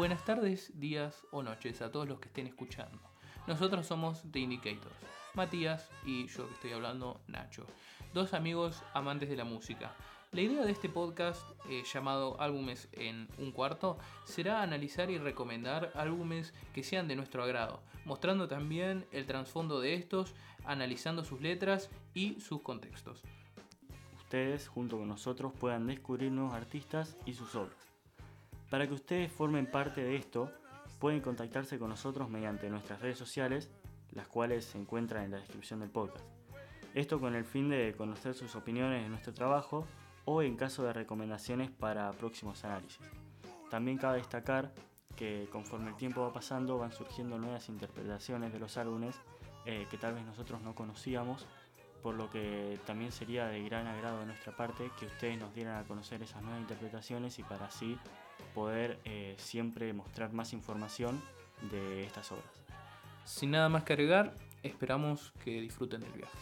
buenas tardes, días o noches a todos los que estén escuchando. Nosotros somos The Indicators, Matías y yo que estoy hablando, Nacho, dos amigos amantes de la música. La idea de este podcast, eh, llamado Álbumes en un cuarto, será analizar y recomendar álbumes que sean de nuestro agrado, mostrando también el trasfondo de estos, analizando sus letras y sus contextos. Ustedes, junto con nosotros, puedan descubrir nuevos artistas y sus obras. Para que ustedes formen parte de esto, pueden contactarse con nosotros mediante nuestras redes sociales, las cuales se encuentran en la descripción del podcast. Esto con el fin de conocer sus opiniones de nuestro trabajo o en caso de recomendaciones para próximos análisis. También cabe destacar que conforme el tiempo va pasando van surgiendo nuevas interpretaciones de los álbumes eh, que tal vez nosotros no conocíamos, por lo que también sería de gran agrado de nuestra parte que ustedes nos dieran a conocer esas nuevas interpretaciones y para así poder eh, siempre mostrar más información de estas obras. Sin nada más que agregar, esperamos que disfruten del viaje.